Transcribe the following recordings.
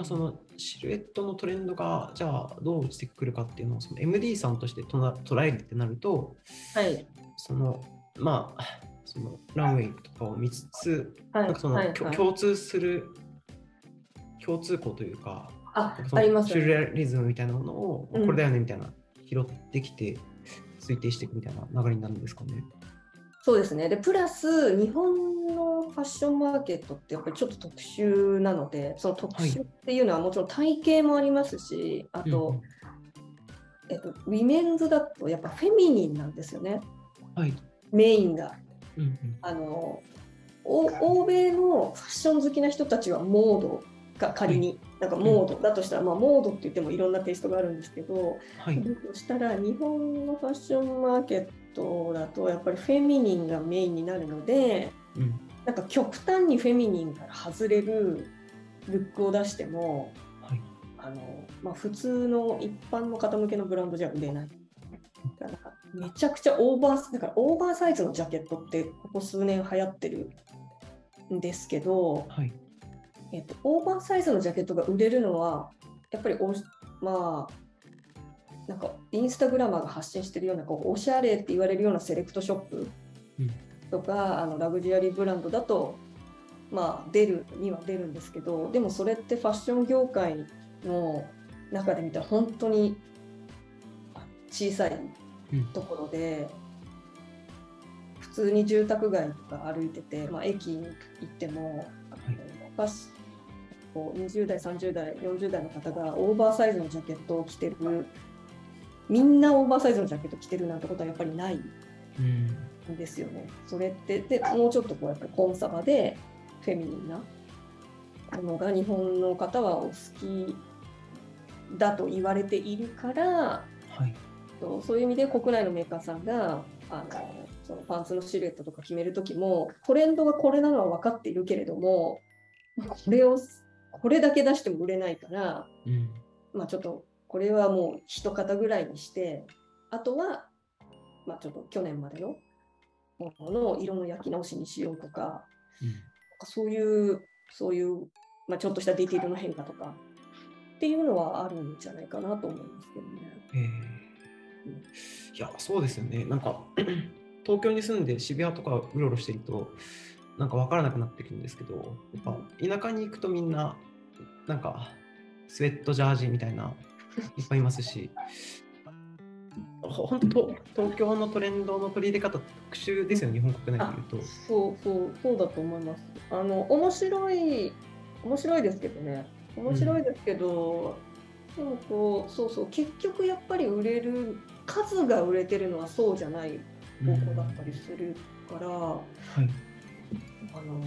まあ、そのシルエットのトレンドがじゃあどう落ちてくるかっていうのをその MD さんとしてとな捉えるってなると、はい。そのまあそのランウェイとかを見つつ、はい。なんかその、はいきょ共通する共通項というか、あシュルリズムみたいなものを、うんこれだよねみたいな拾ってきて推定していくみたいな流れになるんですかね。そうですね。で、プラス、日本のファッションマーケットってやっぱりちょっと特殊なので、その特殊っていうのはもちろん体型もありますし、あと、うんえっと、ウィメンズだとやっぱフェミニンなんですよね、はい。メインが。うんうんあのお欧米のファッション好きな人たちはモードが仮に、なんかモードだとしたら、まあ、モードって言ってもいろんなテイストがあるんですけど、はい。だとしたら日本のファッションマーケットだとやっぱりフェミニンがメインになるのでうんなんか極端にフェミニンから外れるルックを出してもはい。あの、まあ、普通の一般の方向けのブランドじゃ売れない。だからめちゃくちゃオーバーだからオーバーサイズのジャケットってここ数年流行ってるんですけど、はい。えっと、オーバーサイズのジャケットが売れるのはやっぱりまあなんかインスタグラマーが発信してるようなこうおしゃれって言われるようなセレクトショップうん。とか、あのラグジュアリーブランドだとまあ出るには出るんですけどでもそれってファッション業界の中で見たら本当にあ小さいうん。ところで、普通に住宅街とか歩いてて、まあ、駅に行っても、あのファッシこう20代30代40代の方がオーバーサイズのジャケットを着てるみんなオーバーサイズのジャケット着てるなんてことはやっぱりないうん。んですよね。それってでもうちょっとこうやっぱりコンサバでフェミニンなものが日本の方はお好きだと言われているからはい。そうそういう意味で国内のメーカーさんがあのそのパンツのシルエットとか決める時もトレンドがこれなのは分かっているけれどもこれをこれだけ出しても売れないから、うん。まあ、ちょっとこれはもう一型ぐらいにしてあとは、まあ、ちょっと去年までのものの色の焼き直しにしようとかそういうそういう、まあ、ちょっとしたディティールの変化とかっていうのはあるんじゃないかなと思いますけどね。えー、いや、そうですよね。なんか、東京に住んで渋谷とかうろうろしてると、なんか分からなくなってくるんですけど、やっぱ田舎に行くとみんな、なんか、スウェットジャージみたいな、いっぱいいますし、ほ本当、東京のトレンドの取り入れ方、特殊ですよね、日本国内で言うと。そうそうそうだと思います。あの面白い面白いですけどね面白いですけど、でもこうそうそう結局やっぱり売れる数が売れてるのはそうじゃない方向だったりするから、はい。あの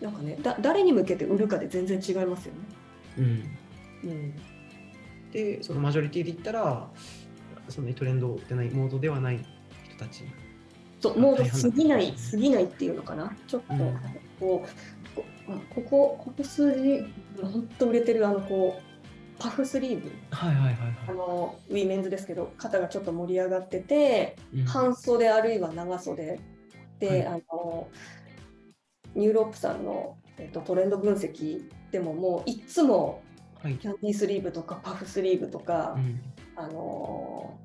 なんかねだ誰に向けて売るかで全然違いますよね。うん。うん、で、そのマジョリティで言ったら、そのトレンドでない、モードではない人たち。そうもう大半だ過ぎない過ぎないっていうのかな？ちょっとうん。こう、こあここここ数字本当売れてるあのこうパフスリーブ。はいはいはいはあのウィメンズですけど肩がちょっと盛り上がっててい。うん。半袖あるいは長袖で、はい。あのニューロープさんの、えっと、トレンド分析でももういっつもはい。キャンディースリーブとかパフスリーブとか、うんあの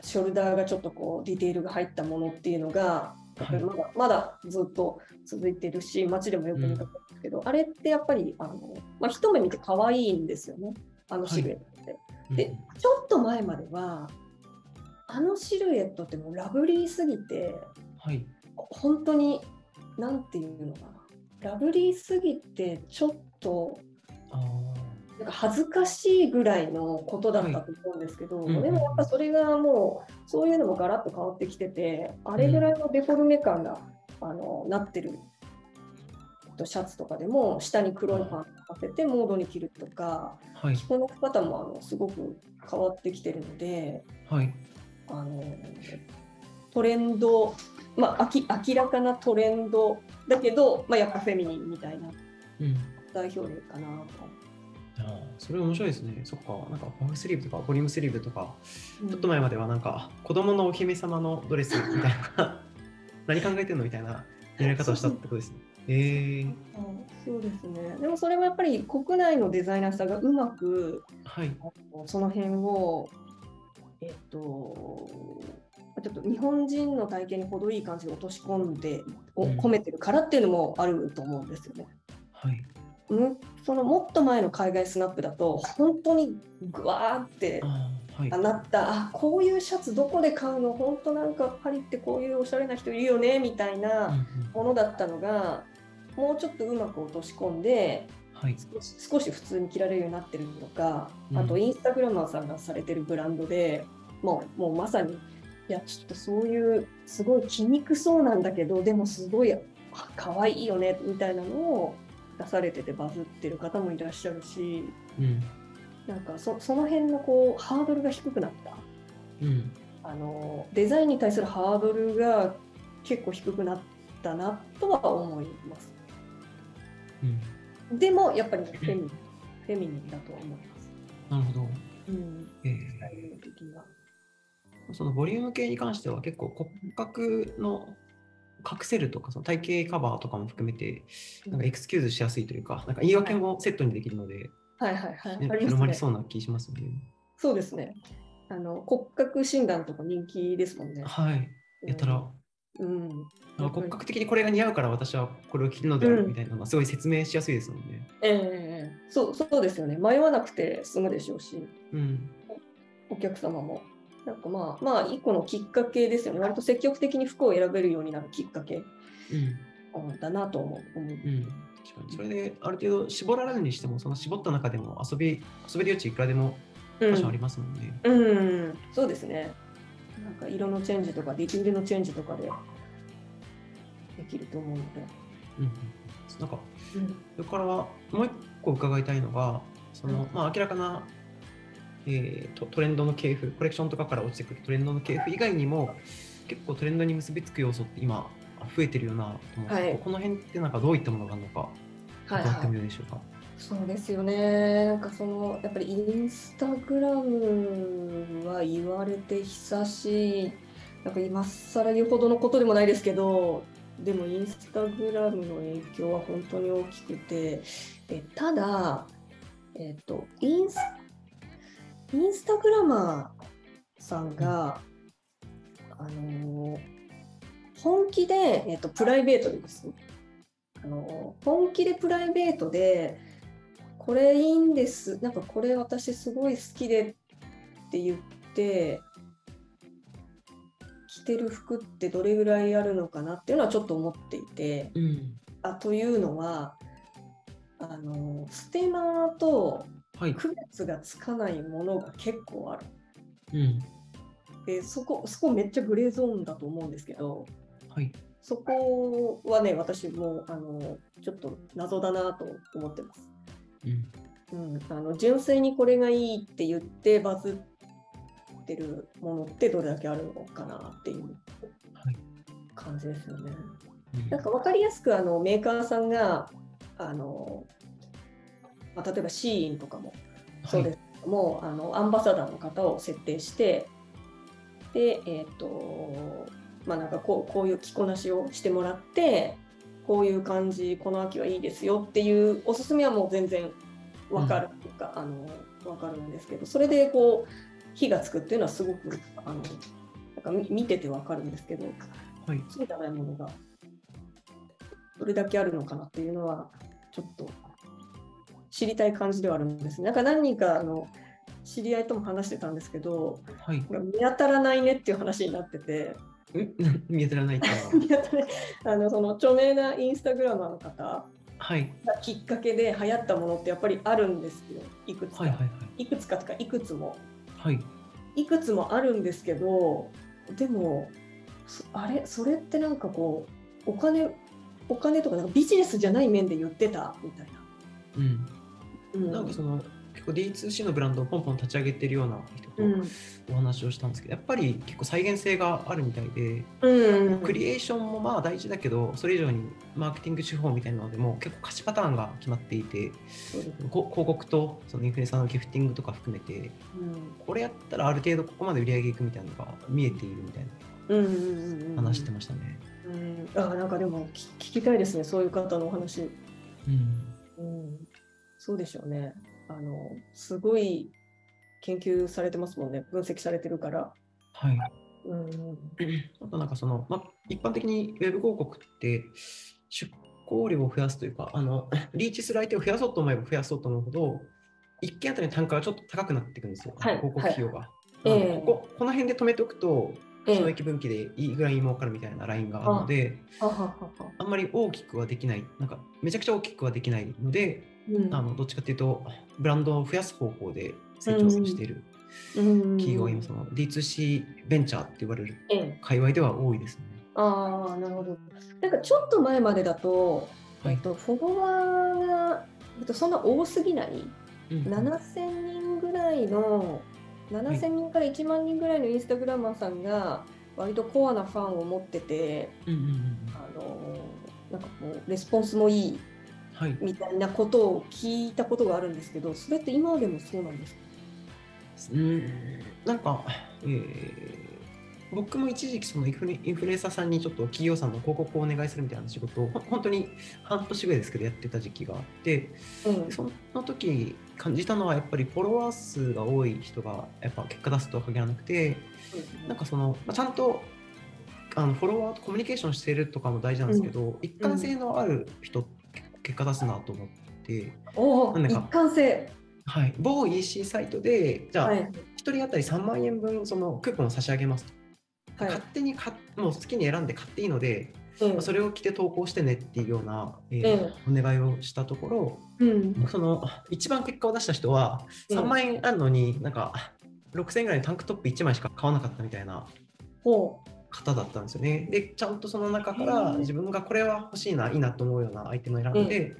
ショルダーがちょっとこうディテールが入ったものっていうのがやっぱりまだ,、まだずっと続いてるし街でもよく見かけるんですけど、あれってやっぱりあの、まあ、一目見て可愛いんですよねあのシルエットって。でちょっと前まではあのシルエットってもうラブリーすぎてはい。本当に何ていうのかなラブリーすぎてちょっとああ。なんか恥ずかしいぐらいのことだったと思うんですけど、うんうんでもやっぱそれがもうそういうのもガラッと変わってきててあれぐらいのデフォルメ感が、あのなってるシャツとかでも下に黒いパンツを当ててモードに着るとかはい。着こなし方もあのすごく変わってきてるのではい。あのトレンド、まあ、明明らかなトレンドだけど、まあ、やっぱフェミニンみたいなうん。代表例かなと。それ面白いですね。そっか。なんか、パフスリーブとか、ボリュームスリーブとか、うんちょっと前まではなんか、子供のお姫様のドレスみたいな、何考えてんのみたいなやり方をしたってことですね。えー、そうですね。でもそれはやっぱり国内のデザイナーさんがうまくはい。その辺を、えっと、ちょっと日本人の体験に程いい感じで落とし込んで、おうん込めてるからっていうのもあると思うんですよね。はい。むそのもっと前の海外スナップだと本当にぐわーってはい。なった。あこういうシャツどこで買うの？本当なんかパリってこういうおしゃれな人いるよね？みたいなんものだったのがもうちょっとうまく落とし込んではい。少し少し普通に着られるようになってるとか、うん。あとインスタグラマーさんがされてるブランドでもうもうまさにいやちょっとそういうすごい着にくそうなんだけどでもすごいあ可愛いよね？みたいなのを出されててバズってる方もいらっしゃるしうん。なんかそその辺のこうハードルが低くなったうん。あのデザインに対するハードルが結構低くなったなとは思います。うん。でもやっぱりフェミニンフェミニンだとは思います。なるほど。うん、えスタイル的には。ー、そのボリューム系に関しては結構骨格の隠せるとか、その体型カバーとかも含めて、なんかエクスキューズしやすいというか、なんか言い訳もセットにできるので、はいはいはい。広まりそうな気しますよね。そうですね。あの骨格診断とか人気ですもんね。はい。やったら、うん。なんか骨格的にこれが似合うから私はこれを着るのであるみたいなのがすごい説明しやすいですもんね。ええそうそうですよね。迷わなくて済むでしょうし、うん。お客様も。なんかまあまあ一個のきっかけですよね。割と積極的に服を選べるようになるきっかけうん。うんだなと思う。思ううん。それである程度絞られるにしても、その絞った中でも遊び、遊べる余地いくらでもうん多少ありますもんね。うん、そうですね。なんか色のチェンジとかディティールのチェンジとかでできると思うので。うん。なんか、それからはもう一個伺いたいのが、その、うんまあ明らかな、えートトレンドの系譜、コレクションとかから落ちてくるトレンドの系譜以外にも、結構トレンドに結びつく要素って今増えてるよなと思うんですけど、はいこの辺ってなんかどういったものがあるのか、はい伺ってはいみでしょうか。そうですよね。なんかそのやっぱりインスタグラムは言われて久しい。なんか今更言うほどのことでもないですけど、でもインスタグラムの影響は本当に大きくて、えただ、えっとインスインスタグラマーさんが、あのー本気で、えっとプライベートでですね、あの本気でプライベートでこれいいんです。なんかこれ私すごい好きでって言って着てる服ってどれぐらいあるのかなっていうのはちょっと思っていて。うん。あというのはあのステマとはい。区別がつかないものが結構あるうん。でそこそこめっちゃグレーゾーンだと思うんですけどはい。そこはね私もあのちょっと謎だなと思ってます。うん。うん、あの純粋にこれがいいって言ってバズってるものってどれだけあるのかなっていうはい。感じですよね。うんなんか分かりやすくあのメーカーさんがあの、まあ、例えばシーインとかもそうですけども、あのアンバサダーの方を設定してでえっ、とまあなんかこうこういう着こなしをしてもらってこういう感じこの秋はいいですよっていうおすすめはもう全然わかるっていうか、あのわかるんですけどそれでこう火がつくっていうのはすごくあのなんか見見ててわかるんですけどはい。そうじゃないものがどれだけあるのかなっていうのはちょっと知りたい感じではあるんですね。なんか何人かあの知り合いとも話してたんですけどはい。見当たらないねっていう話になっててん 見当たらないあのその著名なインスタグラマーの方はい。がきっかけで流行ったものってやっぱりあるんですよいくつか、はいはいはい。いくつかとかいくつもはい。いくつもあるんですけどでもそあれ？それってなんかこうお金お金とかなんかビジネスじゃない面で言ってたみたいな。うん。うん。なんかその結構 D2C のブランドをポンポン立ち上げてるような人とうん。お話をしたんですけど、やっぱり結構再現性があるみたいで、うん。クリエーションもまあ大事だけど、それ以上にマーケティング手法みたいなのでも結構貸しパターンが決まっていて、広告とそのインフルエンサーのギフティングとか含めて、うん。これやったらある程度ここまで売り上げいくみたいなのが見えているみたいな話してましたね。うん、あなんかでもき聞きたいですね、そういう方のお話。うん。うん、そうでしょうね。あの、すごい研究されてますもんね、分析されてるから。はい。うん、あとなんかその、まあ、一般的にウェブ広告って出稿量を増やすというか、あのリーチする相手を増やそうと思えば増やそうと思うほど、一件あたりの単価がちょっと高くなっていくんですよ、はい広告費用が。ええあのこここの辺で止めておくと、ええ収益分岐でいいぐらいに儲かるみたいなラインがあるので、はははは。あんまり大きくはできない、なんかめちゃくちゃ大きくはできないので、うん。あのどっちかっていうと、ブランドを増やす方向で成長しているうん。企業が今、その D2C ベンチャーって言われるええ、界隈では多いですね。ああ、なるほど。なんかちょっと前までだと、はい。えっと、フォロワーが、えっと、そんな多すぎない、うん7000人ぐらいの、7000人から1万人ぐらいのインスタグラマーさんが、割とコアなファンを持ってて、うんうんうんあのなんかこうレスポンスもいい、みたいなことを聞いたことがあるんですけど、それって今でもそうなんですか？うん。なんか、えー僕も一時期そのインフルインフルエンサーさんにちょっと企業さんの広告をお願いするみたいな仕事をほ本当に半年ぐらいですけどやってた時期があってうん。でその時感じたのはやっぱりフォロワー数が多い人がやっぱ結果出すとは限らなくてそうですねなんかその、まあ、ちゃんとあのフォロワーとコミュニケーションしてるとかも大事なんですけど、一貫性のある人結果出すなと思って、お、なんか一貫性。はい、某 EC サイトでじゃあ、1人当たり3万円分そのクーポンを差し上げますと、はい勝手に買っもう好きに選んで買っていいので、うんまあそれを着て投稿してねっていうような、えーえお願いをしたところうん。その一番結果を出した人は3万円あるのになんか6000円ぐらいのタンクトップ1枚しか買わなかったみたいなほ方だったんですよね。でちゃんとその中かへらー自分がこれは欲しいないいなと思うようなアイテムを選んで。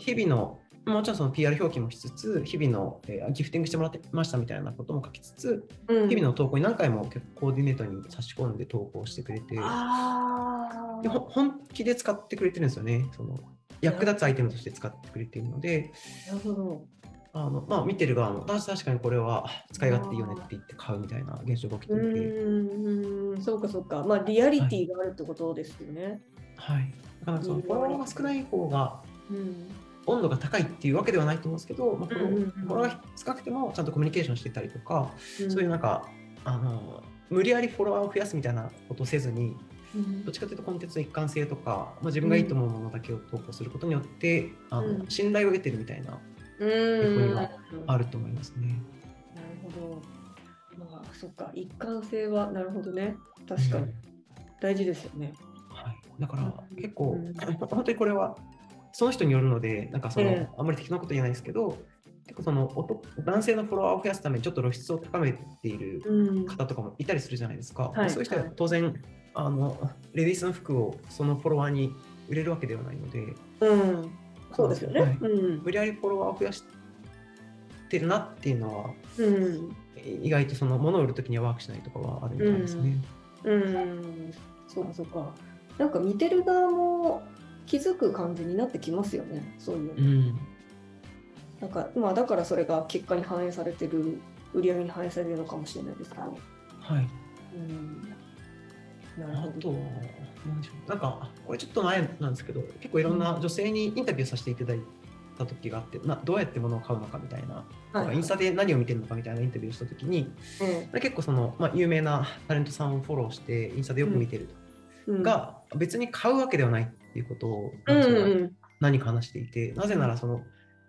日々のもちろんその PR 表記もしつつ日々の、えーギフティングしてもらってましたみたいなことも書きつつうん日々の投稿に何回も結構コーディネートに差し込んで投稿してくれて、あでほ本気で使ってくれてるんですよね。その役立つアイテムとして使ってくれているので、あ。なるほど。あのまあ、見てる側も、確確かにこれは使い勝手いいよねって言って買うみたいな現象が起きてういて、ーん、そうかそうか。まあ、リアリティがあるってことですよね。はい。だからそのフォロワーが少ない方がうん。温度が高いっていうわけではないと思うんですけど、まあ、フォロうんうんうんフォロワーが少なくてもちゃんとコミュニケーションしてたりとか、うんそういうなんか、あの無理やりフォロワーを増やすみたいなことをせずに、うんどっちかというとコンテンツの一貫性とか、まあ、自分がいいと思うものだけを投稿することによって、あのうん信頼を得てるみたいなうーん。はなるあると思いますね。ほど。まあ、そっか。一貫性は、なるほどね。確かにうん。大事ですよね。はい、だからうん結構、うん本当にこれはその人によるので、なんかその、ええあんまり適当なこと言えないですけど、結構その男男性のフォロワーを増やすためにちょっと露出を高めているうん。方とかもいたりするじゃないですか。はいそういう人ははい当然、あのレディースの服をそのフォロワーに売れるわけではないので、うん。そうですよね。はいうん。無理やりフォロワーを増やしてるなっていうのは、うん。意外とその物を売るときにはワークしないとかはあるみたいですね。うん。そうかそうか。なんか見てる側も気づく感じになってきますよね。そういうの。うんなんか、まあ、だからそれが結果に反映されてる、売り上げに反映されてるのかもしれないですけど。はいうん。なるほど。なんか、これちょっと前なんですけど、結構いろんな女性にインタビューさせていただいた時があって、などうやって物を買うのかみたいな、なんかインスタで何を見てるのかみたいなインタビューをした時に、え結構その、まあ、有名なタレントさんをフォローして、インスタでよく見てると。えうん、が、別に買うわけではないっていうことを、何か話していて、なぜならその、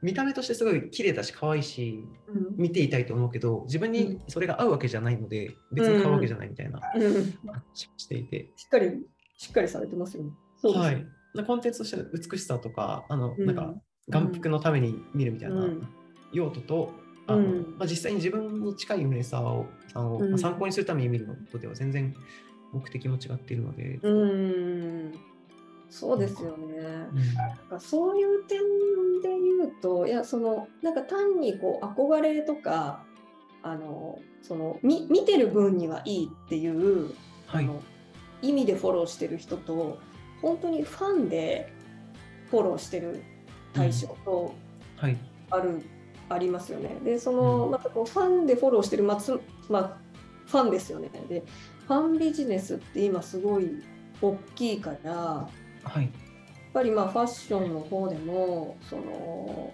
見た目としてすごい綺麗だし可愛いしうん。見ていたいと思うけど自分にそれが合うわけじゃないので別に買うわけじゃないみたいなうん、していて、しっかり、しっかりされてますよね。はい、でコンテンツとしての美しさとかあの、うん。なんか眼福のために見るみたいなうん。用途と、あのうん。まあ、実際に自分に近いインフルエンサーをさんを、うん。まあ参考にするために見るのとでは全然目的も違っているので、うん、そうですよね。うんなんかそういう点で言うと、いや、その、なんか単にこう憧れとか、あの、その、み見てる分にはいいっていう、はい意味でフォローしてる人と、本当にファンでフォローしてる対象とはいある、ありますよね。で、その、うんまたこうファンでフォローしてる、まあつまあ、ファンですよね。で、ファンビジネスって今すごい大きいから、はいぱりまあファッションの方でもその、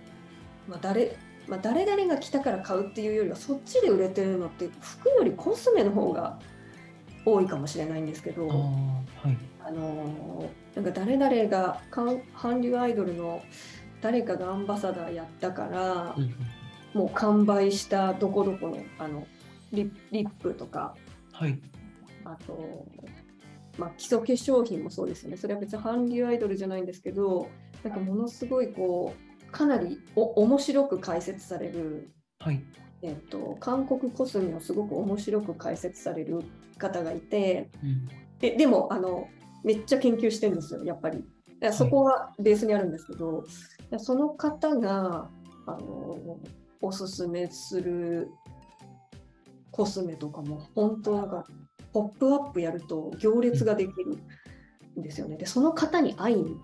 まあ、誰まあ、誰々が来たから買うっていうよりはそっちで売れてるのって服よりコスメの方が多いかもしれないんですけどあーはい。あのなんか誰々が韓流アイドルの誰かがアンバサダーやったから、うんうんもう完売したどこどこのあのリリップとかはい。あと、まあ、基礎化粧品もそうですよねそれは別に韓流アイドルじゃないんですけどなんかものすごいこうかなりお面白く解説されるはい。えっと、韓国コスメをすごく面白く解説される方がいてうんででもあのめっちゃ研究してるんですよやっぱり。そこはベースにあるんですけど、だからその方があのおすすめするコスメとかも本当なんかポップアップやると行列ができるんですよね。でその方に会いに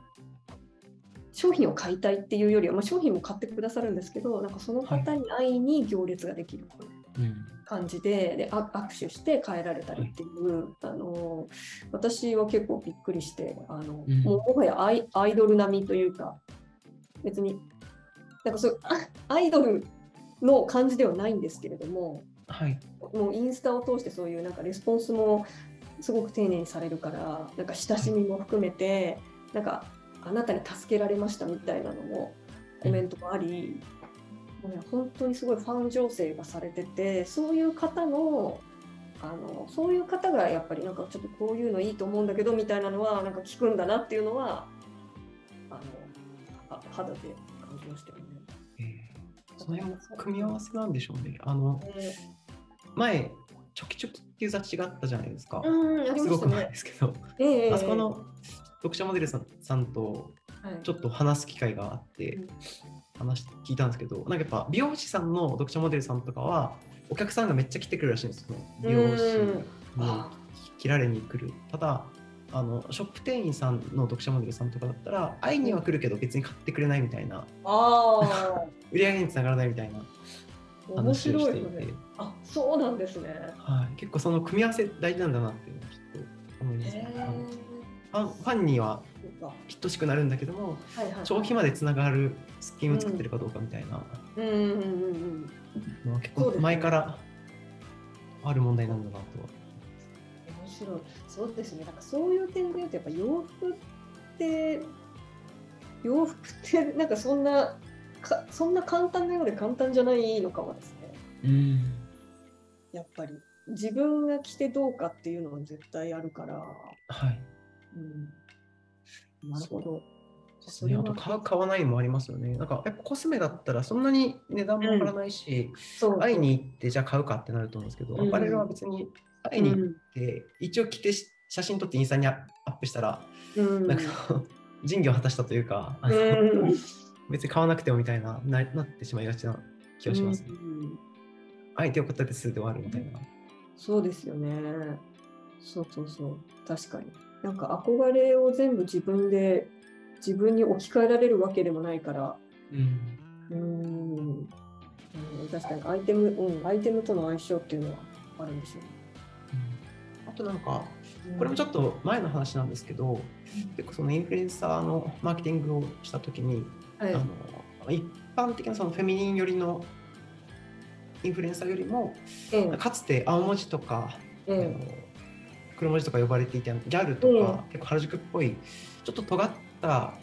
商品を買いたいっていうよりは、まあ、商品も買ってくださるんですけどなんかその方に会いに行列ができるうん感じでであ握手して帰られたりっていう、あの私は結構びっくりしてあの、うんもうもはやアイアイドル並みというか別になんかそうアイドルの感じではないんですけれどもはい。もうインスタを通してそういうなんかレスポンスもすごく丁寧にされるからなんか親しみも含めて、なんかあなたに助けられましたみたいなのもコメントもあり、もうね本当にすごいファン醸成がされててそういう方のあのそういう方がやっぱりなんかちょっとこういうのいいと思うんだけどみたいなのはなんか聞くんだなっていうのはあのあ肌で感じましたよね。えーその辺も組み合わせなんでしょうね。あの、ね前、チョキチョキっていう雑誌があったじゃないですか。うんありすごく前。ですけど、ええあそこの読者モデルさんさんとはいちょっと話す機会があってうん、話聞いたんですけど、なんかやっぱ美容師さんの読者モデルさんとかは、お客さんがめっちゃ来てくるらしいんですよ。美容師うんにあ切られに来る。ただ、あのショップ店員さんの読者モデルさんとかだったら、会いには来るけど別に買ってくれないみたいな、あ 売り上げにつながらないみたいなー、面話をしていて白いよね。、あ、そうなんですね。はい、結構その組み合わせ大事なんだなっていうのをちょっと思いますへね。ファンファンには等しくなるんだけども、はいはい。消費までつながるスキームを作ってるかどうかみたいなうんうんうんうん。のは結構前からある問題なんだなとは。面白い。そうですね。なんかそういう点で言うと、やっぱ洋服って、洋服ってなんかそんな、かそんな簡単なようで簡単じゃないのかもですね。うんやっぱり。自分が着てどうかっていうのは絶対あるから。はい。うん、なるほど。それあと買わないもありますよね。なんかやっぱコスメだったらそんなに値段も上がらないし、そう。会いに行ってじゃあ買うかってなると思うんですけど、うん。アパレルは別に会いに行っうんて、一応着てし写真撮ってインスタにアップしたら、うん。なんか仁義 を果たしたというか、うん。別に買わなくてもみたいなななってしまいがちな気がします、ね。うん会えてよかったですで終わるみたいな。そうですよね。そうそうそう。確かに。なんか憧れを全部自分で自分に置き換えられるわけでもないから、うんうーん、うん、確かにアイテム、うん、アイテムとの相性っていうのはあるんでしょあとなんか、うね。これもちょっと前の話なんですけど、結構そのインフルエンサーのマーケティングをしたときに、はい、あの一般的なそのフェミニン寄りのインフルエンサーよりも、ええかつて青文字とか、あのえ黒文字とか呼ばれていたギャルとか、結構原宿っぽいちょっと尖った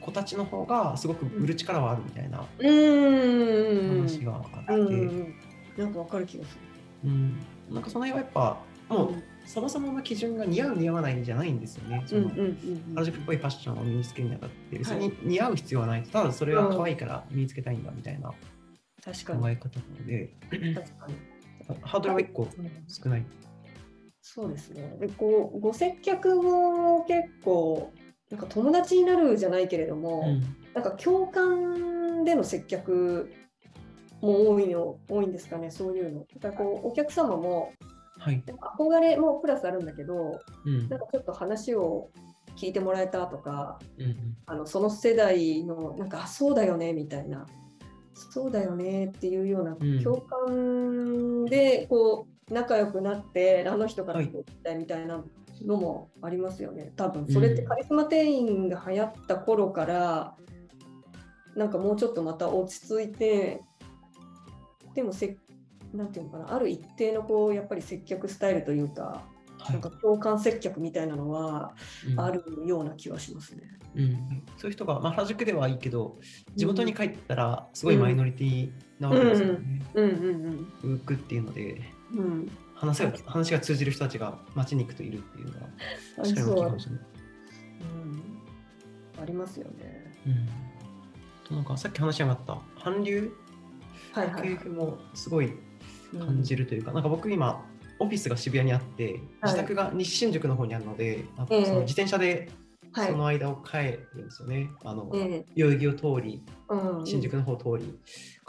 子たちの方がすごく売る力はあるみたいな。話があって、うん。ううんん。なんかわかる気がすなんかその辺はやっぱる。もうそもそもの基準が似合う似合わないじゃないんですよね。そのうんうんうん原宿っぽいファッションを身につけるにあたって別はい。に似合う必要はない。ただそれが可愛いから身につけたいんだみたいな確かに。考え方なので。ハードルは1個うん少ない。そうですね。でこうご接客も結構なんか友達になるじゃないけれども、なんか共感での接客も多いの多いんですかね。そういうの。だこうお客様もはい。憧れもプラスあるんだけど、うんなんかちょっと話を聞いてもらえたとか、うんあのその世代のなんかあそうだよねみたいな。そうだよねっていうようなうん共感でこう仲良くなって、あの人からはい聞いたみたいなのもありますよね。多分それってカリスマ店員が流行った頃から、なんかもうちょっとまた落ち着いて、でもせなんていうのかな、ある一定のこうやっぱり接客スタイルというか、はいなんか共感接客みたいなのはうんあるような気はしますね。うん、そういう人が、まあ、原宿ではいいけど、地元に帰ったらすごいマイノリティなわけですよね。うんうんウークっていうので、うん。うん、話が話が通じる人たちが街に行くといるっていうのは、あ確かに大きいかもしれない。うん、ありますよね。うんとなんかさっき話し上がった韓流はいはい、系もすごいうん感じるというか、なんか僕今オフィスが渋谷にあってはい。自宅が西新宿の方にあるので、あええ。その自転車ではい。その間を帰るんですよね。あのえ代々木を通りえうん、新宿の方を通り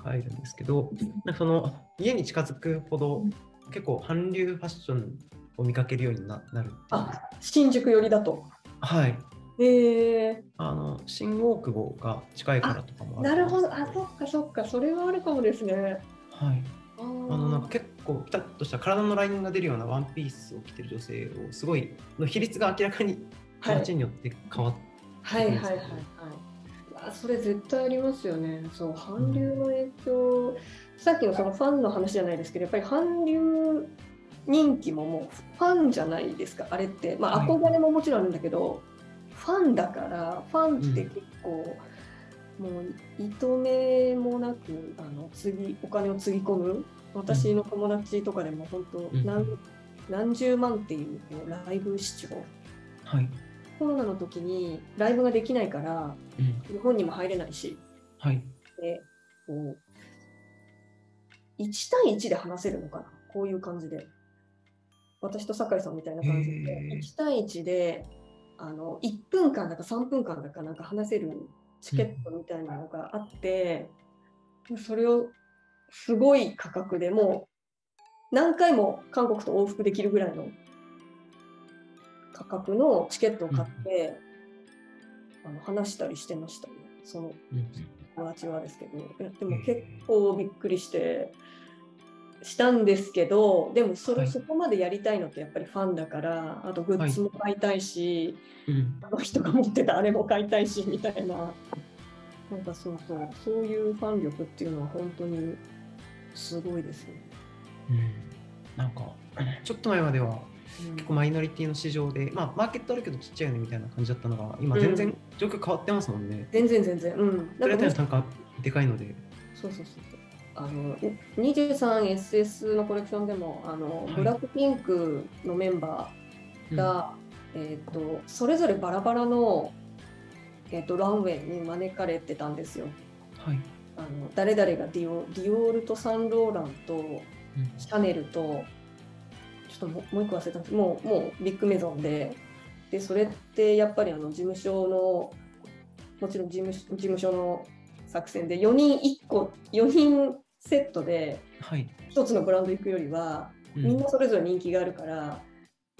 帰るんですけど、なんかその家に近づくほど結構韓流ファッションを見かけるようにななるあ新宿寄りだと。はい。へえ。あの新大久保が近いからとかもあなるほど、あ、そっかそっか、それはあるかもですね。はいああのなんか結構ピタッとした体のラインが出るようなワンピースを着てる女性をすごいの比率が明らかにはい街によって変わって、はいはいはいはい。あそれ絶対ありますよね。そう、韓流の影響、さっきのそのファンの話じゃないですけど、やっぱり韓流人気ももうファンじゃないですか、あれって。まあ、はい憧れももちろんあるんだけど、ファンだから、ファンって結構、もう、いとめもなく、あの、次、お金をつぎ込む。私の友達とかでも本当、うん。何何十万っていうライブ視聴はい、コロナの時にライブができないからうん、日本にも入れないし。はい、でこう1対1で話せるのかな？こういう感じで。私と酒井さんみたいな感じで。へー。1対1であの1分間だか3分間だかなんか話せるチケットみたいなのがあって、それをすごい価格でもう何回も韓国と往復できるぐらいの価格のチケットを買って、あの話したりしてましたね。そのうん、友達はですけど、でも結構びっくりして、したんですけど、でもそれ、はい。そこまでやりたいのってやっぱりファンだから、あとグッズも買いたいし、うん、あの人が持ってたあれも買いたいしみたいな、なんかそうそう、そういうファン力っていうのは本当にすごいですね。うん、なんか ちょっと前まではうん結構マイノリティの市場で、まあ、マーケットあるけどちっちゃいよねみたいな感じだったのが今全然状況変わってますもんね。全然全然、うん。それだけの単価でかいので。そうそうそうそう。あの 23SS のコレクションでもあの、はいブラックピンクのメンバーが、えー、とそれぞれバラバラの、えー、とランウェイに招かれてたんですよ。はい、あの誰々がディオディオールとサンローランとうん。シャネルとちょっともうもう一個忘れた。んですもうもうビッグメゾンででそれってやっぱりあの事務所のもちろん事務事務所の作戦で4人1個4人セットではい、1つのブランド行くよりはうん。みんなそれぞれ人気があるから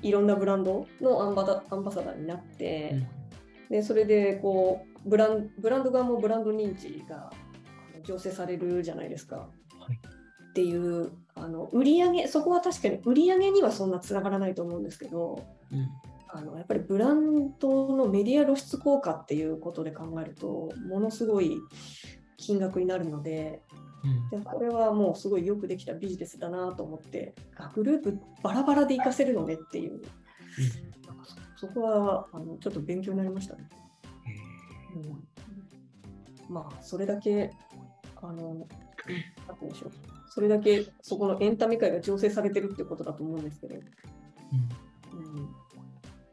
いろんなブランドのアンバダアンバサダーになって、うん。でそれでこうブランブランド側もブランド認知が醸成されるじゃないですか。はい。っていうあの売り上げそこは確かに売り上げにはそんなつながらないと思うんですけどうん。あのやっぱりブランドのメディア露出効果っていうことで考えるとものすごい金額になるのでうん。でこれはもうすごいよくできたビジネスだなと思ってあグループバラバラで活かせるのねっていう。なん。かそそこはあのちょっと勉強になりましたね。へうん、まあそれだけあのなんてでしょう。それだけそこのエンタメ界が醸成されてるってことだと思うんですけど、ーうん。うん、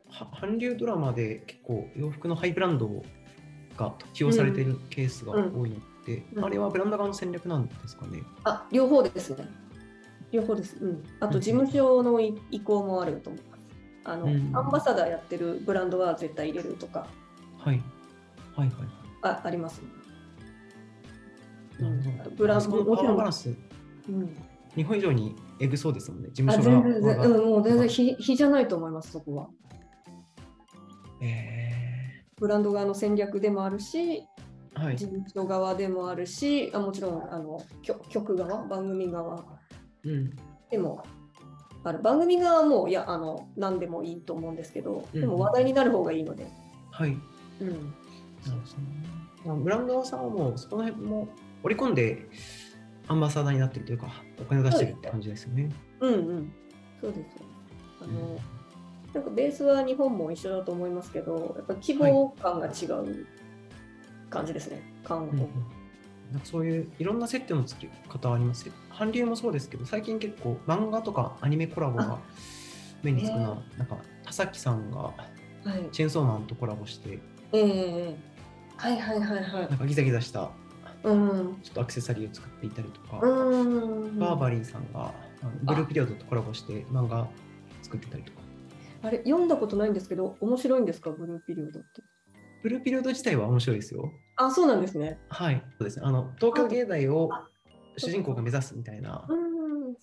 は韓流ドラマで結構洋服のハイブランドが起用されているケースが多いのって、うん。あれはブランド側の戦略なんですかね。あ両方ですね。両方です、うん、あと事務所の意意向もあると思います。あの、うん。アンバサダーやってるブランドは絶対入れるとか。はい。はいはいああります、はい。なるあとほど。ブランドもちろんうん、日本以上にエグそうですもんね。事あ務所全然全側が。然、うん、もう全然比比じゃないと思いますそこはえブランド側の戦略でもあるしーはい事。務所側でもあるしあもちろんあの局局側番組側うん。でもある番組側はもういやあの何でもいいと思うんですけど、でも話題になる方がいいので。はい。うん、なるほどねまあブランドさんはもうそこの辺も織り込んでアンバサダーになってるというか、お金を出してるって感じですよね。うん、うん、そうですよ。あの、なんかベースは日本も一緒だと思いますけど、やっぱ規模感が違う感じですね。韓国。うんうんなんかそういういろんな接点の付き方ありますよ。韓流もそうですけど、最近結構漫画とかアニメコラボが目につくな。なんか田崎さんがはい。チェーンソーマンとコラボして、ええはいはいはいはいなん。かギザギザしたうん。ちょっとアクセサリーを作っていたりとか、うん。バーバリーさんがあのブルーピリオドとコラボして漫画作ってたりとか。あれ、読んだことないんですけど、面白いんですか、ブルーピリオドって。ブルーピリオド自体は面白いですよ。あ、そうなんですね。はい。そうですね。あの東京芸大をあ主人公が目指すみたいなうん。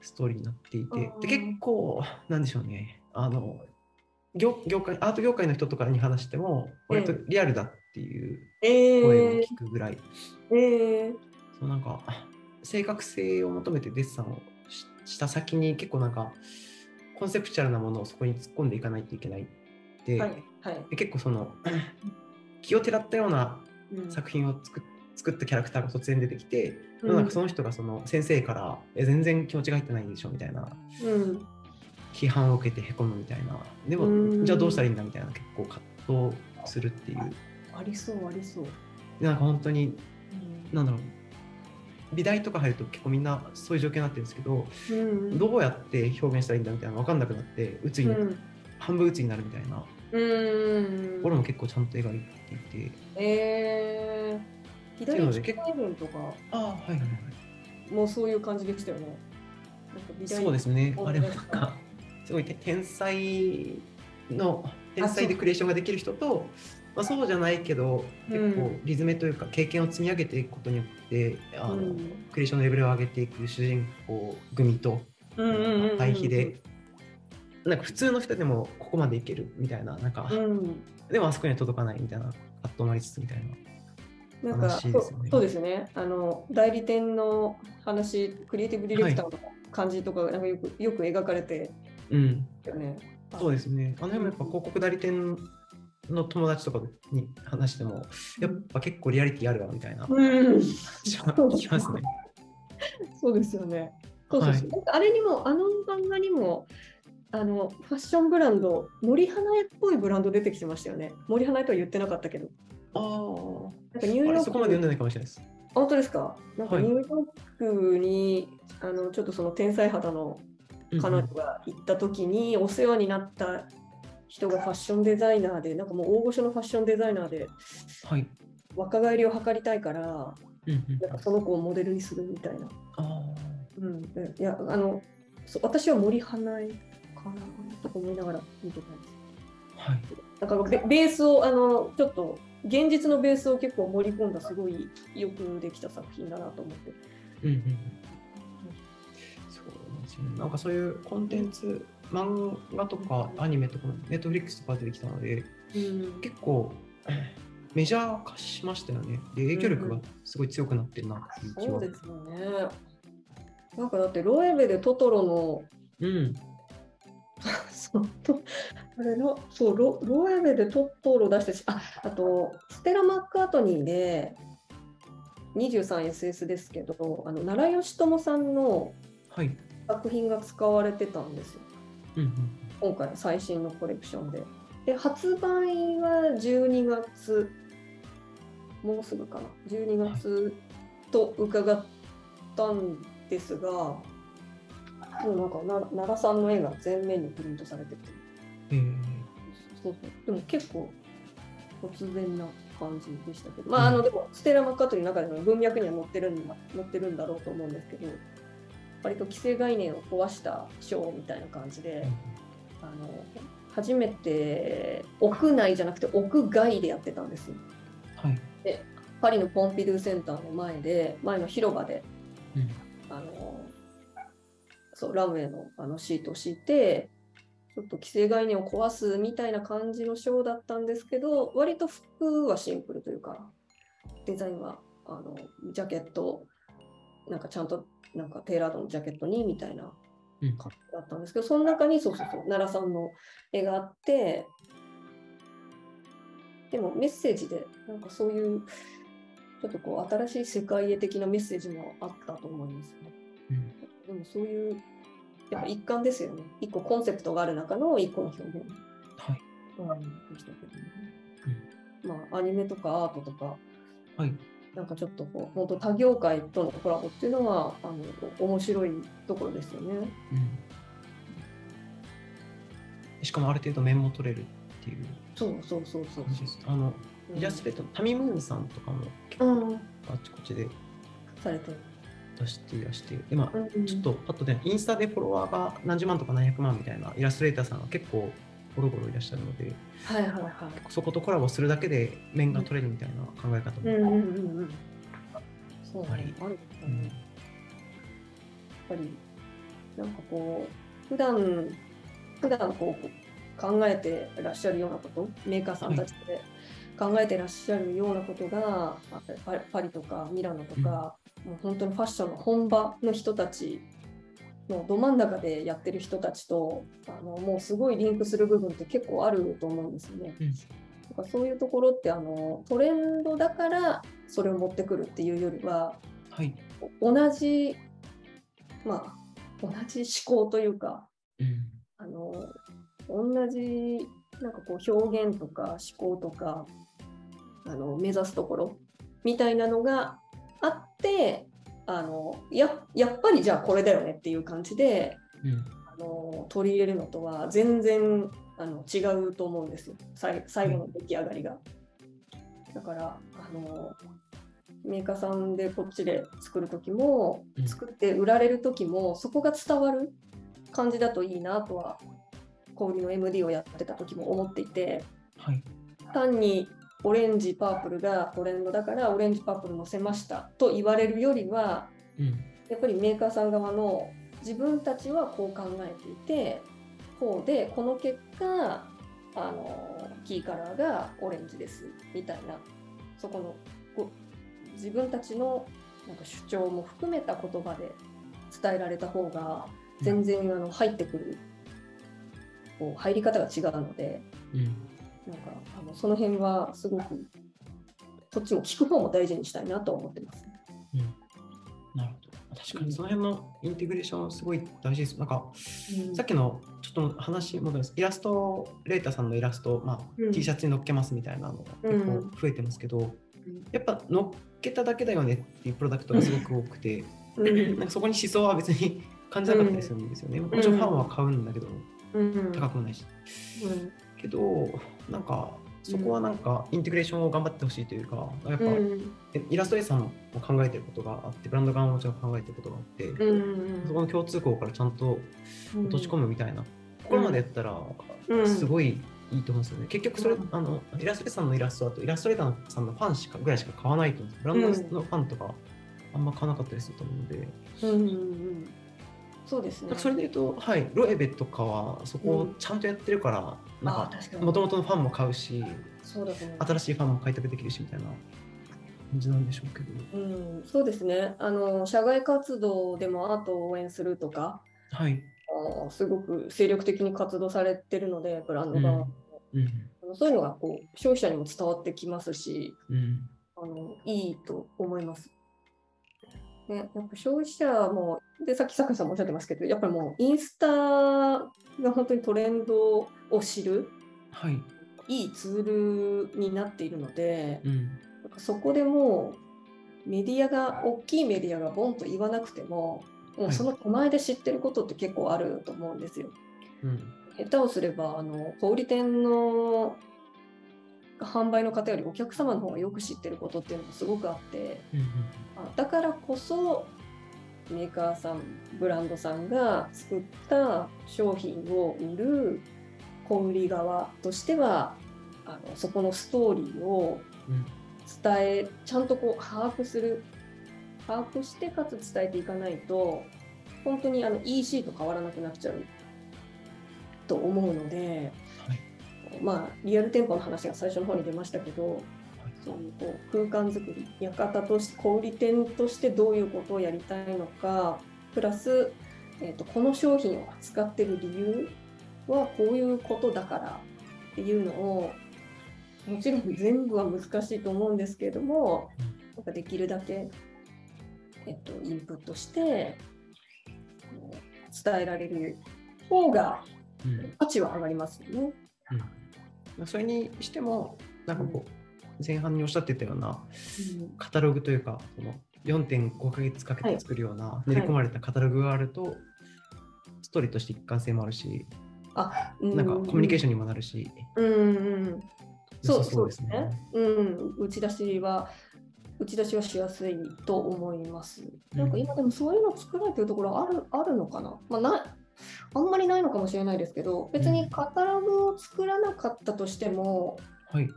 ストーリーになっていて、うんで結構、なんでしょうね。あの業業界アート業界の人とかに話しても、割とリアルだっていうえ声をえ聞くぐらい、ええそうなんか正確性を求めてデッサンをしした先に結構なんかコンセプチュアルなものをそこに突っ込んでいかないといけないで、はい。はい。で結構その 気をてらったようなうん。作品を作っ作ったキャラクターが突然出てきて、うん。なんかその人がその先生からえ全然気持ちが入ってないでしょみたいなうん。批判を受けてへこむみたいな。でも、うん。じゃあどうしたらいいんだみたいな結構葛藤するっていうありそう、ありそう。でなんか本当にうんなんだろう美大とか入ると結構みんなそういう状況になってるんですけどうん。どうやって表現したらいいんだみたいなの分かんなくなって鬱に、うん。半分鬱になるみたいなうん。俺も結構ちゃんと描いていてえー、左利きいうので結成分とかああはいはいはいもうそういう感じでしたよね。そうですねおあれもなんかすごいて天才の天才でクリエーションができる人とまあ、そうじゃないけど結構リズムというか経験を積み上げていくことによってあの、うん。クリエーションのレベルを上げていく主人公組と対比でなんか普通の人でもここまでいけるみたいななんか、うん。でもあそこには届かないみたいな葛藤もありつつみたいななんか話ですよね。そうですね。あの代理店の話クリエイティブディレクターの感じとかなんかよくよく描かれてうん。るよね。そうですね。あの辺もやっぱ広告代理店の友達とかに話してもやっぱ結構リアリティあるわみたいなうん、聞きますね。そうですよね。そうそうそうはなんかあれにも、あの漫画にも、あのファッションブランド、森花江っぽいブランド出てきてましたよね。森花江とは言ってなかったけど。あなんかニューヨークそこまで読んでないかもしれないです。本当ですか？なんかはいニューヨークに、あのちょっとその天才肌の彼女が行った時にお世話になった人がファッションデザイナーで、なんかもう大御所のファッションデザイナーではい。若返りを図りたいから、うんうんなんかその子をモデルにするみたいな。あうん、いやあの私は森花江かなとか思いながら見てたんです。あはい。なんかベベースをあのちょっと現実のベースを結構盛り込んだすごいよくできた作品だなと思って。うんうんうんそうなんですよね。なんかそういうコンテンツ、漫画とかアニメとか、ネットフリックスとか出てきたので、うん結構メジャー化しましたよね。で、影響力がすごい強くなってるなっていう気は。そうですよね。なんかだってロエベでトトロのうん。そうとあれロそうロロエベでトトロ出してしああとステラ・マッカートニーで 23SS ですけどあの奈良義朝さんのはい。作品が使われてたんですようんうん。今回の最新のコレクションで。で発売は12月もうすぐかな。12月と伺ったんですが、もうなんかな奈良さんの絵が全面にプリントされてて。えー。そうそう。でも結構突然な感じでしたけど、まああのでもステラ・マッカートニーの中での文脈には載ってるんだ載ってるんだろうと思うんですけど割と既成概念を壊したショーみたいな感じで、あの初めて屋内じゃなくて屋外でやってたんですよ。はい。パリのポンピドゥセンターの前で前の広場でうんあのそうランウェイのあのシートを敷いてちょっと既成概念を壊すみたいな感じのショーだったんですけど割と服はシンプルというかデザインはあのジャケットなんかちゃんとなんかテーラードのジャケットにみたいなうん感じだったんですけど、その中にそうそうそう奈良さんの絵があってでもメッセージでなんかそういうちょっとこう新しい世界へ的なメッセージもあったと思いますね。うんでもそういうやっぱ一環ですよね。一個コンセプトがある中の一個の表現。はい。うん、でしたけどね。まあアニメとかアートとかはい。なんかちょっとこう本当他業界とのコラボっていうのはあの面白いところですよね。うん。しかもある程度面も取れるっていう。そうそうそうそう。あの、イラストレーターのタミムーンさんとかも結構うん、あっちこっちでされて。る。出していらして、今、うんちょっとパッとで、インスタでフォロワーが何十万とか何百万みたいなイラストレーターさんが結構ゴロゴロいらっしゃるので、はいはいはい。そことコラボするだけで面が取れるみたいな考え方も、うんうんうんうん。そうあり。あるうん。やっぱりなんかこう普段普段こう考えてらっしゃるようなことメーカーさんたちで考えてらっしゃるようなことが、あパパリとかミラノとか、もう本当にファッションの本場の人たちのど真ん中でやってる人たちとあのもうすごいリンクする部分って結構あると思うんですよね。うんだからそういうところってあのトレンドだからそれを持ってくるっていうよりははい。同じまあ同じ思考というかうんあの同じなんかこう表現とか思考とかあの目指すところみたいなのがあってあのややっぱりじゃあこれだよねっていう感じでうんあの取り入れるのとは全然あの違うと思うんですよ最最後の出来上がりが。だからあのメーカーさんでこっちで作る時もうん作って売られる時もそこが伝わる感じだといいなとは小売りの MD をやってた時も思っていてはい。単にオレンジパープルがトレンドだからオレンジパープル載せましたと言われるよりはうん。やっぱりメーカーさん側の自分たちはこう考えていてこうでこの結果あのキーカラーがオレンジですみたいなそこのこう自分たちのなんか主張も含めた言葉で伝えられた方が全然あの入ってくるこう入り方が違うのでうんなんかあのその辺はすごくこっちも聞く方も大事にしたいなと思ってます。うんなるほど。確かにその辺のインテグレーションすごい大事です。なんか、さっきのちょっと話戻ります。イラストレーターさんのイラスト、まあうん T シャツに載っけますみたいなのが結構増えてますけど、うんやっぱ載っけただけだよねっていうプロダクトがすごく多くて、うんなんかそこに思想は別に感じなかったりするんですよね。もちろんファンは買うんだけど、うん高くもないし。うんけど、なんかそこはなんかインテグレーションを頑張ってほしいというか、やっぱ、うん。イラストレーターさんも考えてることがあって、ブランド側ももちろん考えてることがあって、うんそこの共通項からちゃんと落とし込むみたいな。ところまでやったら、うん。すごいいいと思うんですよね。結局それ、あのイラストレーターさんのイラストだと、イラストレーターさんのファンしかぐらいしか買わないと思うん。です。ブランドのファンとかあんま買わなかったりすると思うので、うんうんうん。そうですね。それで言うと、はい、ロエベとかはそこをちゃんとやってるから、なんかもともとのファンも買うし、そうだと思う。新しいファンも開拓できるしみたいな感じなんでしょうけど。うん、そうですね。あの社外活動でもアートを応援するとか、はい。あのすごく精力的に活動されてるので、ブランドが、うんうん。あのそういうのがこう消費者にも伝わってきますし、うん。あのいいと思います。ね、やっぱ消費者も、で、さっき坂井さんもおっしゃってますけど、やっぱりもうインスタが本当にトレンドを知るはい。いいツールになっているので、うん。そこでもうメディアが、大きいメディアがボンと言わなくても、もうその手前で知ってることって結構あると思うんですよ。うん。下手をすれば、あの小売店の販売の方よりお客様の方がよく知ってることっていうのもすごくあって、うん。あだからこそメーカーさん、ブランドさんが作った商品を売る小売側としては、あのそこのストーリーをうん。伝えちゃんとこう把握する把握してかつ伝えていかないと本当にあの EC と変わらなくなっちゃうと思うので、はい。まあリアル店舗の話が最初の方に出ましたけどそういうこう空間作り館として小売店としてどういうことをやりたいのかプラス、えーと、この商品を扱ってる理由はこういうことだからっていうのをもちろん全部は難しいと思うんですけれども、なん。かできるだけ、えっと、インプットして伝えられる方が価値は上がりますよね。うん、それにしてもなんかこう前半におっしゃってたようなカタログというかその4.5ヶ月かけて作るような練り込まれたカタログがあると、ストーリーとして一貫性もあるしあ、なんかコミュニケーションにもなるし。うんうんそうそうですね。うん、打ち出しは打ち出しはしやすいと思います。なんか今でもそういうの作られてるところあるあるのかな,、まあ、なあんまりないのかもしれないですけど、別にカタログを作らなかったとしても、はい、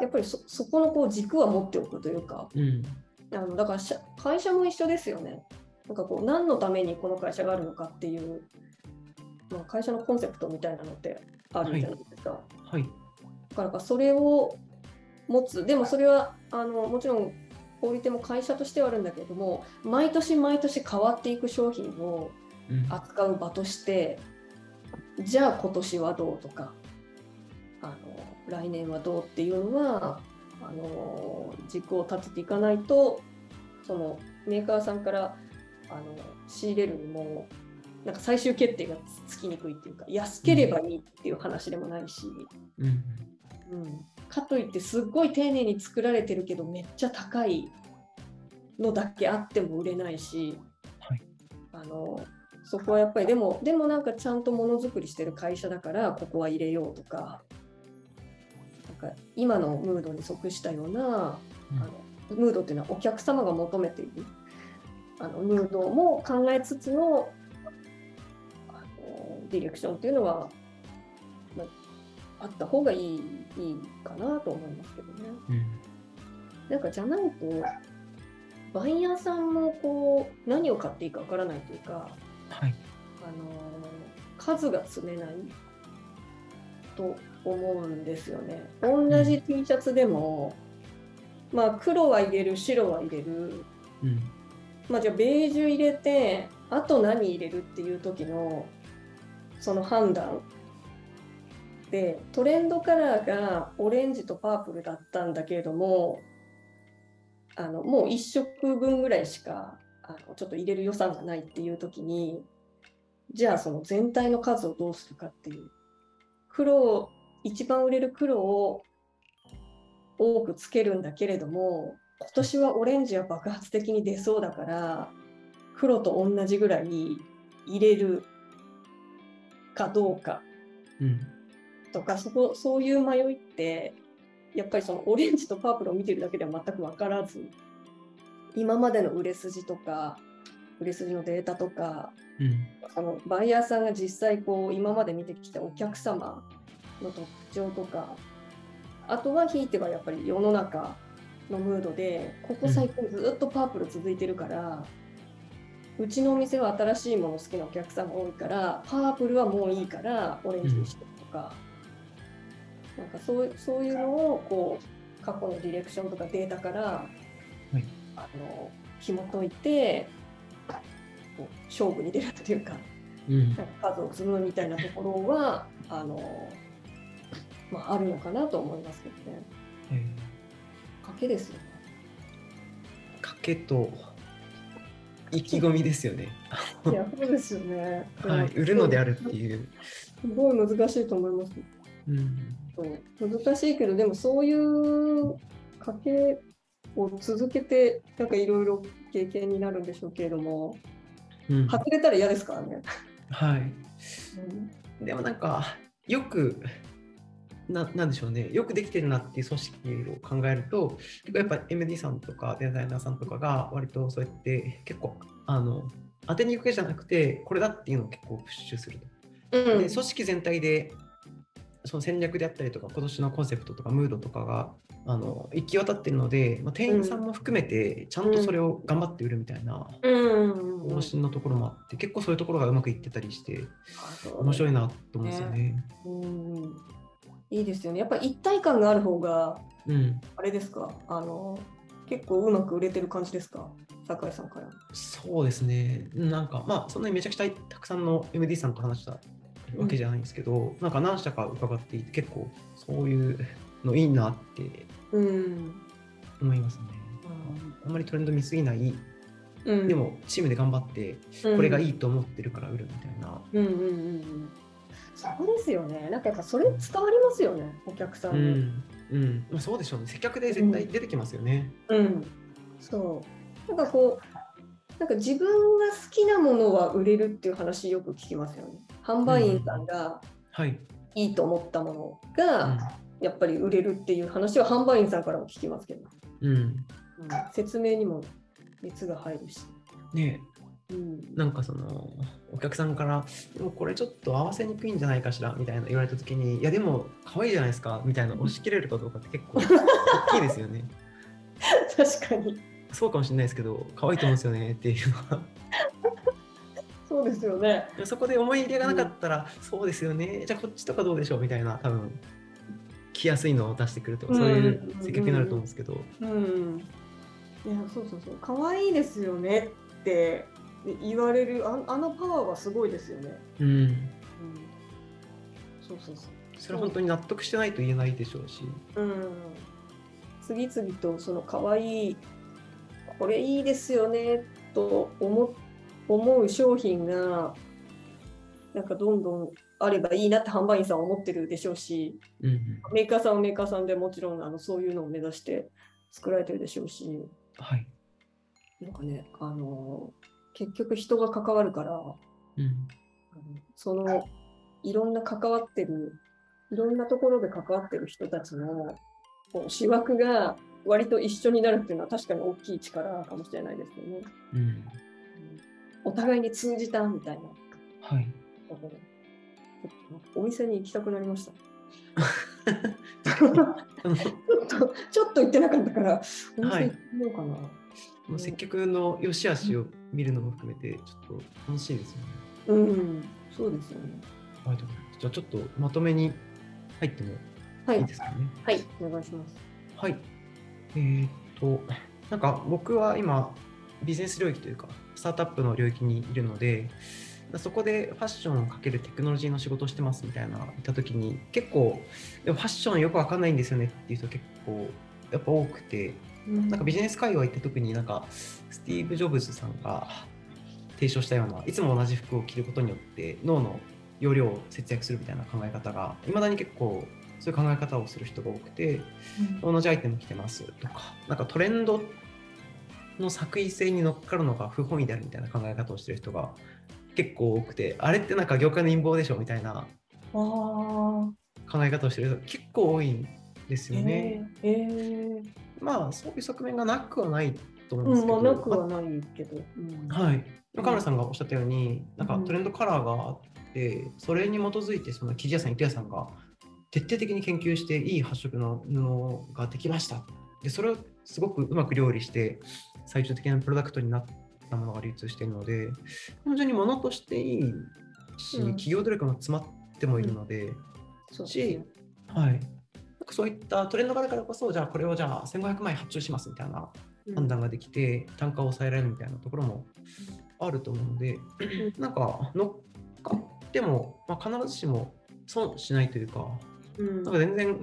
やっぱりそそこのこう軸は持っておくというか、うん、あのだから会社も一緒ですよね。なんかこう何のためにこの会社があるのかっていう、まあ、会社のコンセプトみたいなのってあるじゃないですか。はい、だからそれを持つ、でもそれはあのもちろん小売手も会社としてはあるんだけれども、毎年毎年変わっていく商品を扱う場として、うん、じゃあ今年はどうとか、あの来年はどうっていうのは、あの軸を立てていかないと、そのメーカーさんからあの仕入れるにも、なんか最終決定がつきにくいっていうか、安ければいいっていう話でもないし、うん、うん、かといってすっごい丁寧に作られてるけどめっちゃ高いのだけあっても売れないし、はい、あのそこはやっぱりでもでもなんかちゃんとものづくりしてる会社だからここは入れようとか。なんか今のムードに即したような、うん、あのムードっていうのはお客様が求めている。あのムードも考えつつのディレクションっていうのは、まあ、あった方がいいいいかなと思いますけどね。うん、なんかじゃないとバイヤーさんもこう何を買っていいかわからないというか、はい、あの数が積めないと思うんですよね。同じ T シャツでも、うん、まあ黒は入れる白は入れる、うん、まあじゃあベージュ入れてあと何入れるっていう時のその判断でトレンドカラーがオレンジとパープルだったんだけれどもあのもう1食分ぐらいしかあのちょっと入れる予算がないっていう時にじゃあその全体の数をどうするかっていう黒一番売れる黒を多くつけるんだけれども今年はオレンジは爆発的に出そうだから黒と同じぐらい入れるかどうか、うん、とかそこそういう迷いってやっぱりそのオレンジとパープルを見てるだけでは全く分からず今までの売れ筋とか売れ筋のデータとか、うん、あのバイヤーさんが実際こう今まで見てきたお客様の特徴とかあとはひいてはやっぱり世の中のムードでここ最近ずっとパープル続いてるから、うちのお店は新しいもの好きなお客さんが多いからパープルはもういいからオレンジにしてとか。うんなんかそうそういうのをこう過去のディレクションとかデータから、はい、あの紐解いて勝負に出るというか,、うん、なんか数を積むみたいなところはあの、まあ、あるのかなと思いますけどね。賭けですよね。賭けと意気込みですよね。いや、そうですよね。はい、売るのであるっていう。すごい難しいと思います。うん、そう難しいけどでもそういう家計を続けてなんかいろいろ経験になるんでしょうけれども、うん、外れたら嫌ですからね。はい、うん、でもなんかよくななんでしょうね。よくできてるなっていう組織を考えると結構やっぱ MD さんとかデザイナーさんとかが割とそうやって結構あの当てに行くわけじゃなくてこれだっていうのを結構プッシュすると。うん、で組織全体でその戦略であったりとか今年のコンセプトとかムードとかがあの行き渡ってるので、まあ、店員さんも含めてちゃんとそれを頑張って売るみたいな方針のところもあって結構そういうところがうまくいってたりして面白いなと思うんですよね。ね。うんいいですよねやっぱり一体感がある方が、うん、あれですか？あの結構うまく売れてる感じですか？酒井さんから。そうですね。なんか、まあ、そんなにめちゃくちゃたくさんの MD さんと話したわけじゃないんですけど、なんか何社か伺っていて、結構そういうのいいなってうん。思いますね。あんまりトレンド見すぎない、うん、でもチームで頑張って、うん、これがいいと思ってるから売るみたいな。うんうんうんうん。そうですよね。なんかやっぱそれ伝わりますよね、お客さんうに。ん。うん。まあ、そうでしょうね。接客で絶対出てきますよね。うん。そう。なんかこう、なんか自分が好きなものは売れるっていう話よく聞きますよね。販売員さんがはい。いいと思ったものうがやっぱり売れるっていう話は販売員さんからも聞きますけど、ん。うん。うん、説明にも熱が入るし。ねうん、なんかそのお客さんから「でもこれちょっと合わせにくいんじゃないかしら」みたいな言われた時に「いやでも可愛いじゃないですか」みたいな押し切れるかどうかって結構 大きいですよね。確かに。そうかもしれないですけど可愛いと思うんですよねっていうのは。そうですよね。そこで思い入れがなかったら、そうですよねじゃあこっちとかどうでしょうみたいな多分来やすいのを出してくるとかそういう接客になると思うんですけど。うん。いや、そうそうそう。可愛いですよねって言われるああのパワーはすごいですよね。うん。うん。そうそうそう。それは本当に納得してないと言えないでしょうし。うん。次々とその可愛いこれいいですよねと思思う商品がなんかどんどんあればいいなって販売員さんは思ってるでしょうしうん。メーカーさんはメーカーさんでもちろんあのそういうのを目指して作られてるでしょうしはい。なんかねあの結局人が関わるからうん。そのいろんな関わってるいろんなところで関わってる人たちのこう思惑が割と一緒になるっていうのは確かに大きい力かもしれないですよね。うん。うんお互いに通じたみたいなはい。お店に行きたくなりました。ちょっとちょっと行ってなかったから、お店行ってみようかな。もう接客の良し悪しを見るのも含めて、ちょっと楽しいですよね。うん、そうですよね。はい、じゃあちょっとまとめに入ってもはいいいですかね。はい、お願いします。はい。えーっと、なんか僕は今、ビジネス領域というか、スタートアップの領域にいるので、そこでファッションをかけるテクノロジーの仕事をしてますみたいな言ったときに、結構、でもファッションよくわかんないんですよねっていう人結構やっぱ多くて、なんかビジネス界隈って特になんかスティーブ・ジョブズさんが提唱したようないつも同じ服を着ることによって脳の容量を節約するみたいな考え方がいまだに結構そういう考え方をする人が多くて同じアイテム着てますとか。なんかトレンドの作為性に乗っかるのが不本意であるみたいな考え方をしてる人が結構多くてあれってなんか業界の陰謀でしょみたいな考え方をしてる人が結構多いんですよね。えー、えーまあそういう側面がなくはないと思うんですうん、けど、まあ、なくはないけど。うんはい。岡村さんがおっしゃったように、なんかトレンドカラーがあって、それに基づいて、その生地屋さん、糸屋さんが徹底的に研究して、いい発色の布ができました。で、それをすごくうまく料理して、最終的なプロダクトになったものが流通しているので、本当に物としていいし、うん企業努力も詰まってもいるので、そうですしね、はい。なんかそういったトレンドがあるからこそ、じゃあこれをじゃあ1500枚発注しますみたいな判断ができて、単価を抑えられるみたいなところもあると思うので、なんか乗っかっても、まあ、必ずしも損しないというか、うん。なんか全然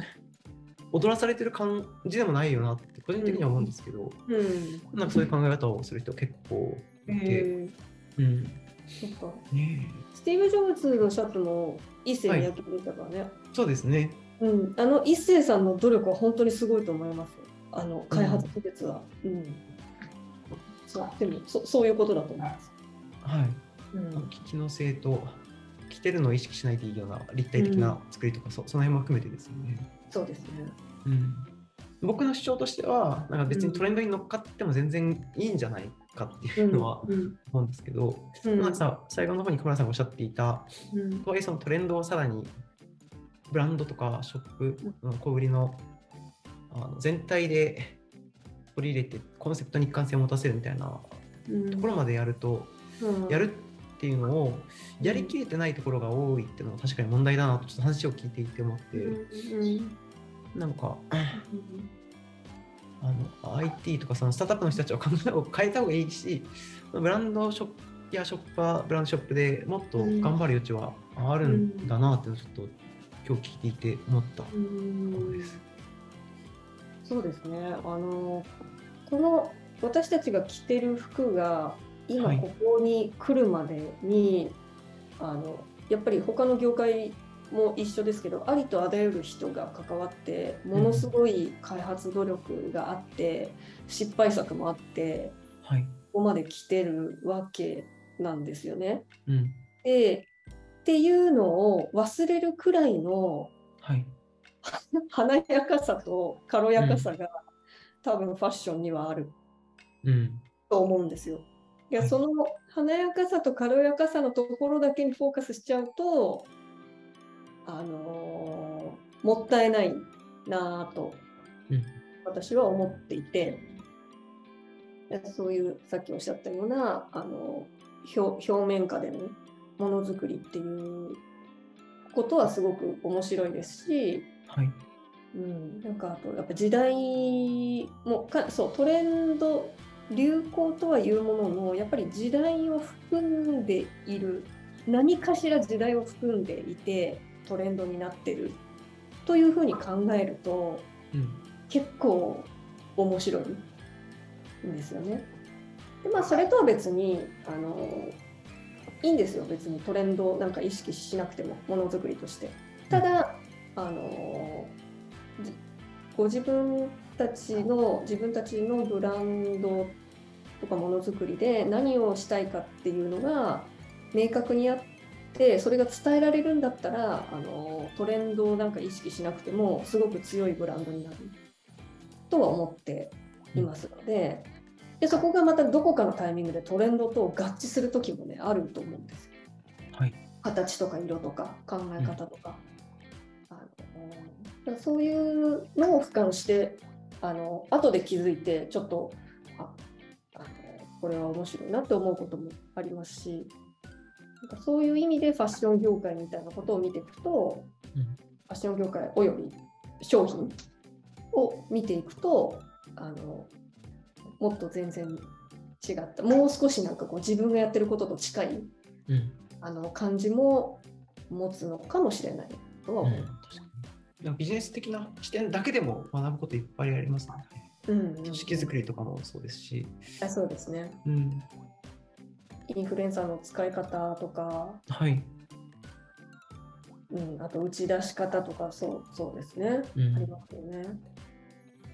踊らされてる感じでもないよなって個人的には思うんですけど、うん。なんかそういう考え方をする人結構いて、え。うん、ーそっか。ねスティーブ・ジョブズのシャツも一世に焼きでしたからね、えそうですね。うん、あの一世さんの努力は本当にすごいと思いますよ。あの開発技術は、うん。そうでもそそういうことだと思います、はい。うん。機能性と着てるのを意識しないでいいような立体的な作りとか、そその辺も含めてですよね。そうですね。うん、僕の主張としては、なんか別にトレンドに乗っかっても全然いいんじゃないかっていうのはうん。思うんですけど、うん。なんかさ最後の方に小村さんがおっしゃっていた、うん。とはいえそのトレンドをさらにブランドとかショップ、うん。小売りのあの全体で取り入れてコンセプトに一貫性を持たせるみたいなうん。ところまでやると、うん。やるっていうのをやりきれてないところが多いっていうのは確かに問題だなとちょっと話を聞いていて思って、うなんかあの IT とかそのスタートアップの人たちを考えを変えた方がいいし、ブランドショップやショッパー、ブランドショップでもっと頑張る余地はあるんだなってちょっと今日聞いて思ったです。そうですね。あのこの私たちが着てる服が今はいここに来るまでに、あのやっぱり他の業界も一緒ですけどありとあらゆる人が関わってものすごい開発努力があって、失敗作もあってはい。ここまで来てるわけなんですよね。うん。でっていうのを忘れるくらいのはい。華やかさと軽やかさが、多分ファッションにはあるうん。と思うんですよ。いやはいその華やかさと軽やかさのところだけにフォーカスしちゃうと、あのーもったいないなぁとうん私は思っていて、でそういうさっきおっしゃったようなあの表表面下でのものづくりっていうことはすごく面白いですし、はい。うん、なんかあとやっぱ時代もかそうトレンド流行とはいうもののやっぱり時代を含んでいる何かしら時代を含んでいてトレンドになってるというふうに考えるとうん。結構面白いんですよね。でまあそれとは別にあのいいんですよ別にトレンドなんか意識しなくてもものづくりとして。ただあのじご自分たちの自分たちのブランドとかものづくりで何をしたいかっていうのが明確にあってそれが伝えられるんだったらあのトレンドをなんか意識しなくてもすごく強いブランドになるとは思っていますのででそこがまたどこかのタイミングでトレンドと合致する時もねあると思うんですよ。はい。形とか色とか考え方とか,、あのだからそういうのを俯瞰してあの後で気づいてちょっとああのこれは面白いなって思うこともありますしなんかそういう意味でファッション業界みたいなことを見ていくと、うんファッション業界および商品を見ていくとあのもっと全然違ったもう少しなんかこう自分がやってることと近いうん。あの感じも持つのかもしれないとはうん思う。確かになんかビジネス的な視点だけでも学ぶこといっぱいありますね。うんうん組織づくりとかもそうですし。あそうですね。うん。インフルエンサーの使い方とか、はい。うん、あと打ち出し方とかそうそうですね。うんありますよね。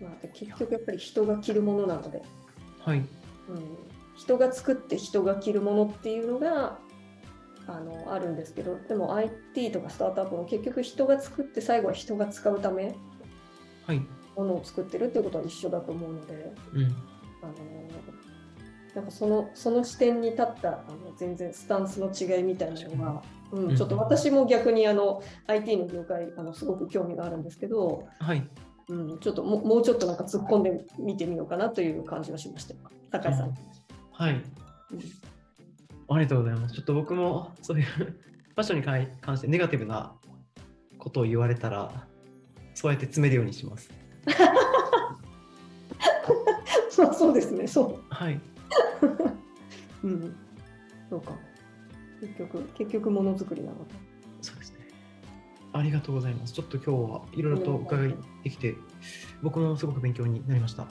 まあ、で結局やっぱり人が着るものなので、はい。うん、人が作って人が着るものっていうのがあのあるんですけどでも IT とかスタートアップも結局人が作って最後は人が使うためはい。ものを作ってるっていうことは一緒だと思うので。うん。あのなんかそのその視点に立ったあの全然スタンスの違いみたいなのが、ううんん、ちょっと私も逆にあの IT の業界あのすごく興味があるんですけど、はい。うん、ちょっとももうちょっとなんか突っ込んでみてみようかなという感じはしました。高井さん。はい。うんありがとうございます。ちょっと僕もそういうファッションに関関してネガティブなことを言われたら、そうやって詰めるようにします。まあそうですね、そはい。う。うん、そうか。結局、結局ものづくりなので。ありがとうございます。ちょっと今日はいろいろと伺いできて、僕もすごく勉強になりました。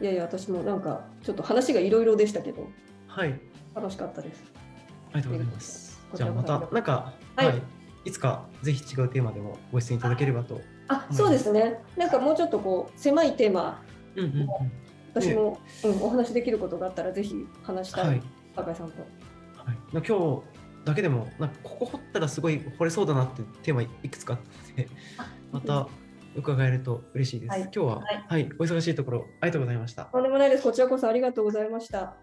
いやいや、私もなんかちょっと話がいろいろでしたけど、はい。楽しかったです。ありがとうございます。じゃあまた、なんか、はいはい、いつかぜひ違うテーマでもご出演いただければと。あ、そうですね。なんかもうちょっとこう狭いテーマ、うんうんうん。私も、うん、お話できることがあったらぜひ話したい、はい。高井さんと。はい、な今日だけでもなんかここ掘ったらすごい掘れそうだなってテーマいくつかあったのでまた伺えると嬉しいです。はい今日は、はいはい、お忙しいところありがとうございました。とんでもないです。こちらこそありがとうございました。